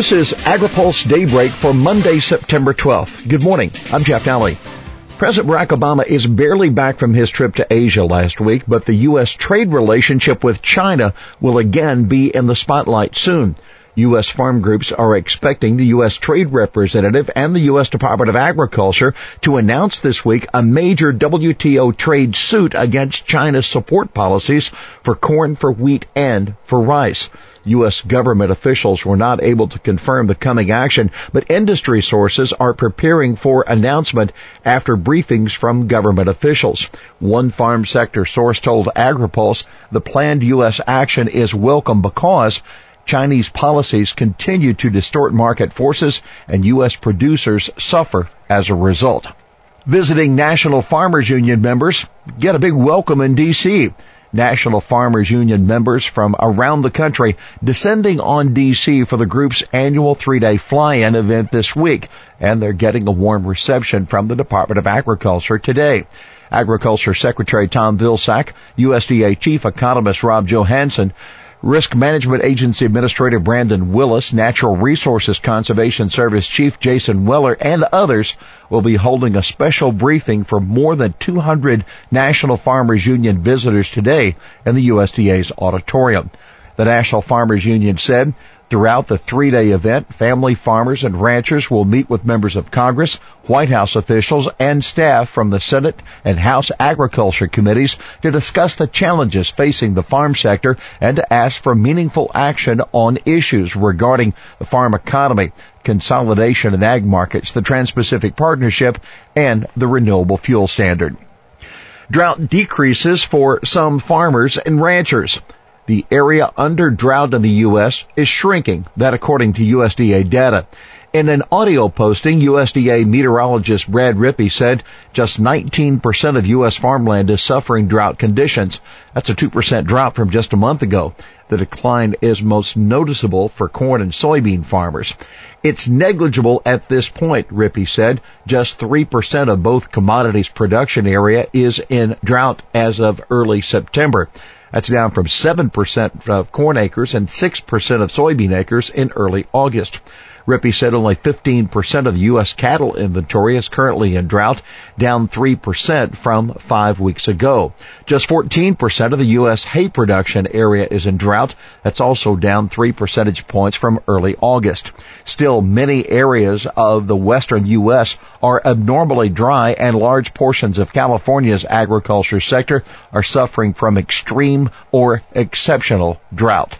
This is AgriPulse Daybreak for Monday, September 12th. Good morning. I'm Jeff Daly. President Barack Obama is barely back from his trip to Asia last week, but the U.S. trade relationship with China will again be in the spotlight soon. U.S. farm groups are expecting the U.S. Trade Representative and the U.S. Department of Agriculture to announce this week a major WTO trade suit against China's support policies for corn, for wheat, and for rice. U.S. government officials were not able to confirm the coming action, but industry sources are preparing for announcement after briefings from government officials. One farm sector source told AgriPulse the planned U.S. action is welcome because Chinese policies continue to distort market forces and U.S. producers suffer as a result. Visiting National Farmers Union members get a big welcome in D.C. National Farmers Union members from around the country descending on DC for the group's annual three-day fly-in event this week, and they're getting a warm reception from the Department of Agriculture today. Agriculture Secretary Tom Vilsack, USDA Chief Economist Rob Johansson, Risk Management Agency Administrator Brandon Willis, Natural Resources Conservation Service Chief Jason Weller, and others will be holding a special briefing for more than 200 National Farmers Union visitors today in the USDA's auditorium. The National Farmers Union said Throughout the three-day event, family farmers and ranchers will meet with members of Congress, White House officials, and staff from the Senate and House Agriculture Committees to discuss the challenges facing the farm sector and to ask for meaningful action on issues regarding the farm economy, consolidation in ag markets, the Trans-Pacific Partnership, and the Renewable Fuel Standard. Drought decreases for some farmers and ranchers. The area under drought in the U.S. is shrinking, that according to USDA data. In an audio posting, USDA meteorologist Brad Rippey said just 19% of U.S. farmland is suffering drought conditions. That's a 2% drop from just a month ago. The decline is most noticeable for corn and soybean farmers. It's negligible at this point, Rippey said. Just 3% of both commodities production area is in drought as of early September. That's down from 7% of corn acres and 6% of soybean acres in early August. Rippey said only 15% of the U.S. cattle inventory is currently in drought, down 3% from five weeks ago. Just 14% of the U.S. hay production area is in drought. That's also down 3 percentage points from early August. Still, many areas of the western U.S. are abnormally dry and large portions of California's agriculture sector are suffering from extreme or exceptional drought.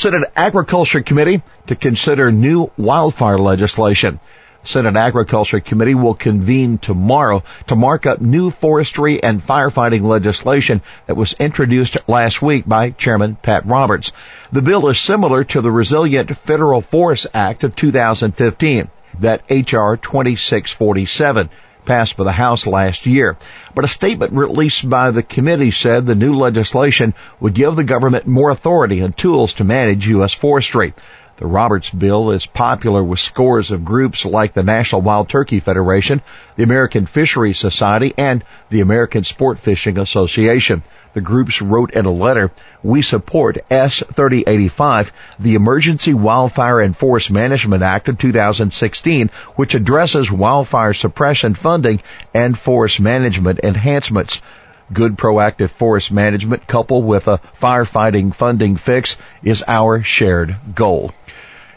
Senate Agriculture Committee to consider new wildfire legislation. Senate Agriculture Committee will convene tomorrow to mark up new forestry and firefighting legislation that was introduced last week by Chairman Pat Roberts. The bill is similar to the Resilient Federal Forest Act of 2015, that H.R. 2647 passed by the House last year. But a statement released by the committee said the new legislation would give the government more authority and tools to manage U.S. forestry. The Roberts bill is popular with scores of groups like the National Wild Turkey Federation, the American Fisheries Society, and the American Sport Fishing Association. The groups wrote in a letter, we support S3085, the Emergency Wildfire and Forest Management Act of 2016, which addresses wildfire suppression funding and forest management enhancements. Good proactive forest management coupled with a firefighting funding fix is our shared goal.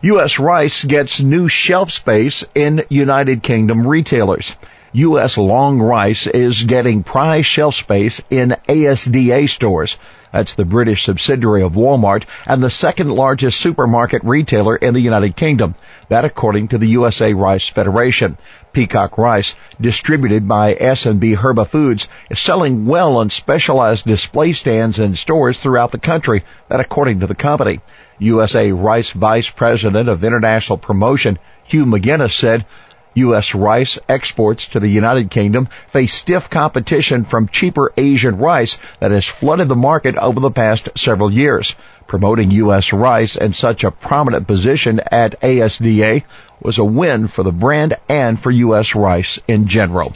U.S. rice gets new shelf space in United Kingdom retailers. U.S. long rice is getting prize shelf space in ASDA stores. That's the British subsidiary of Walmart and the second largest supermarket retailer in the United Kingdom. That according to the USA Rice Federation. Peacock rice, distributed by S&B Herba Foods, is selling well on specialized display stands in stores throughout the country. That according to the company. USA Rice Vice President of International Promotion, Hugh McGinnis said, U.S. rice exports to the United Kingdom face stiff competition from cheaper Asian rice that has flooded the market over the past several years. Promoting U.S. rice in such a prominent position at ASDA was a win for the brand and for U.S. rice in general.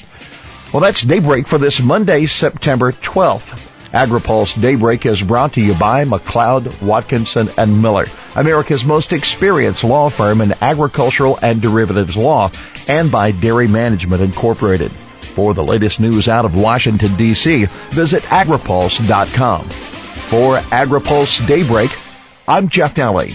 Well, that's daybreak for this Monday, September 12th. AgriPulse Daybreak is brought to you by McLeod, Watkinson, and Miller, America's most experienced law firm in agricultural and derivatives law, and by Dairy Management Incorporated. For the latest news out of Washington, D.C., visit agripulse.com. For AgriPulse Daybreak, I'm Jeff Daly.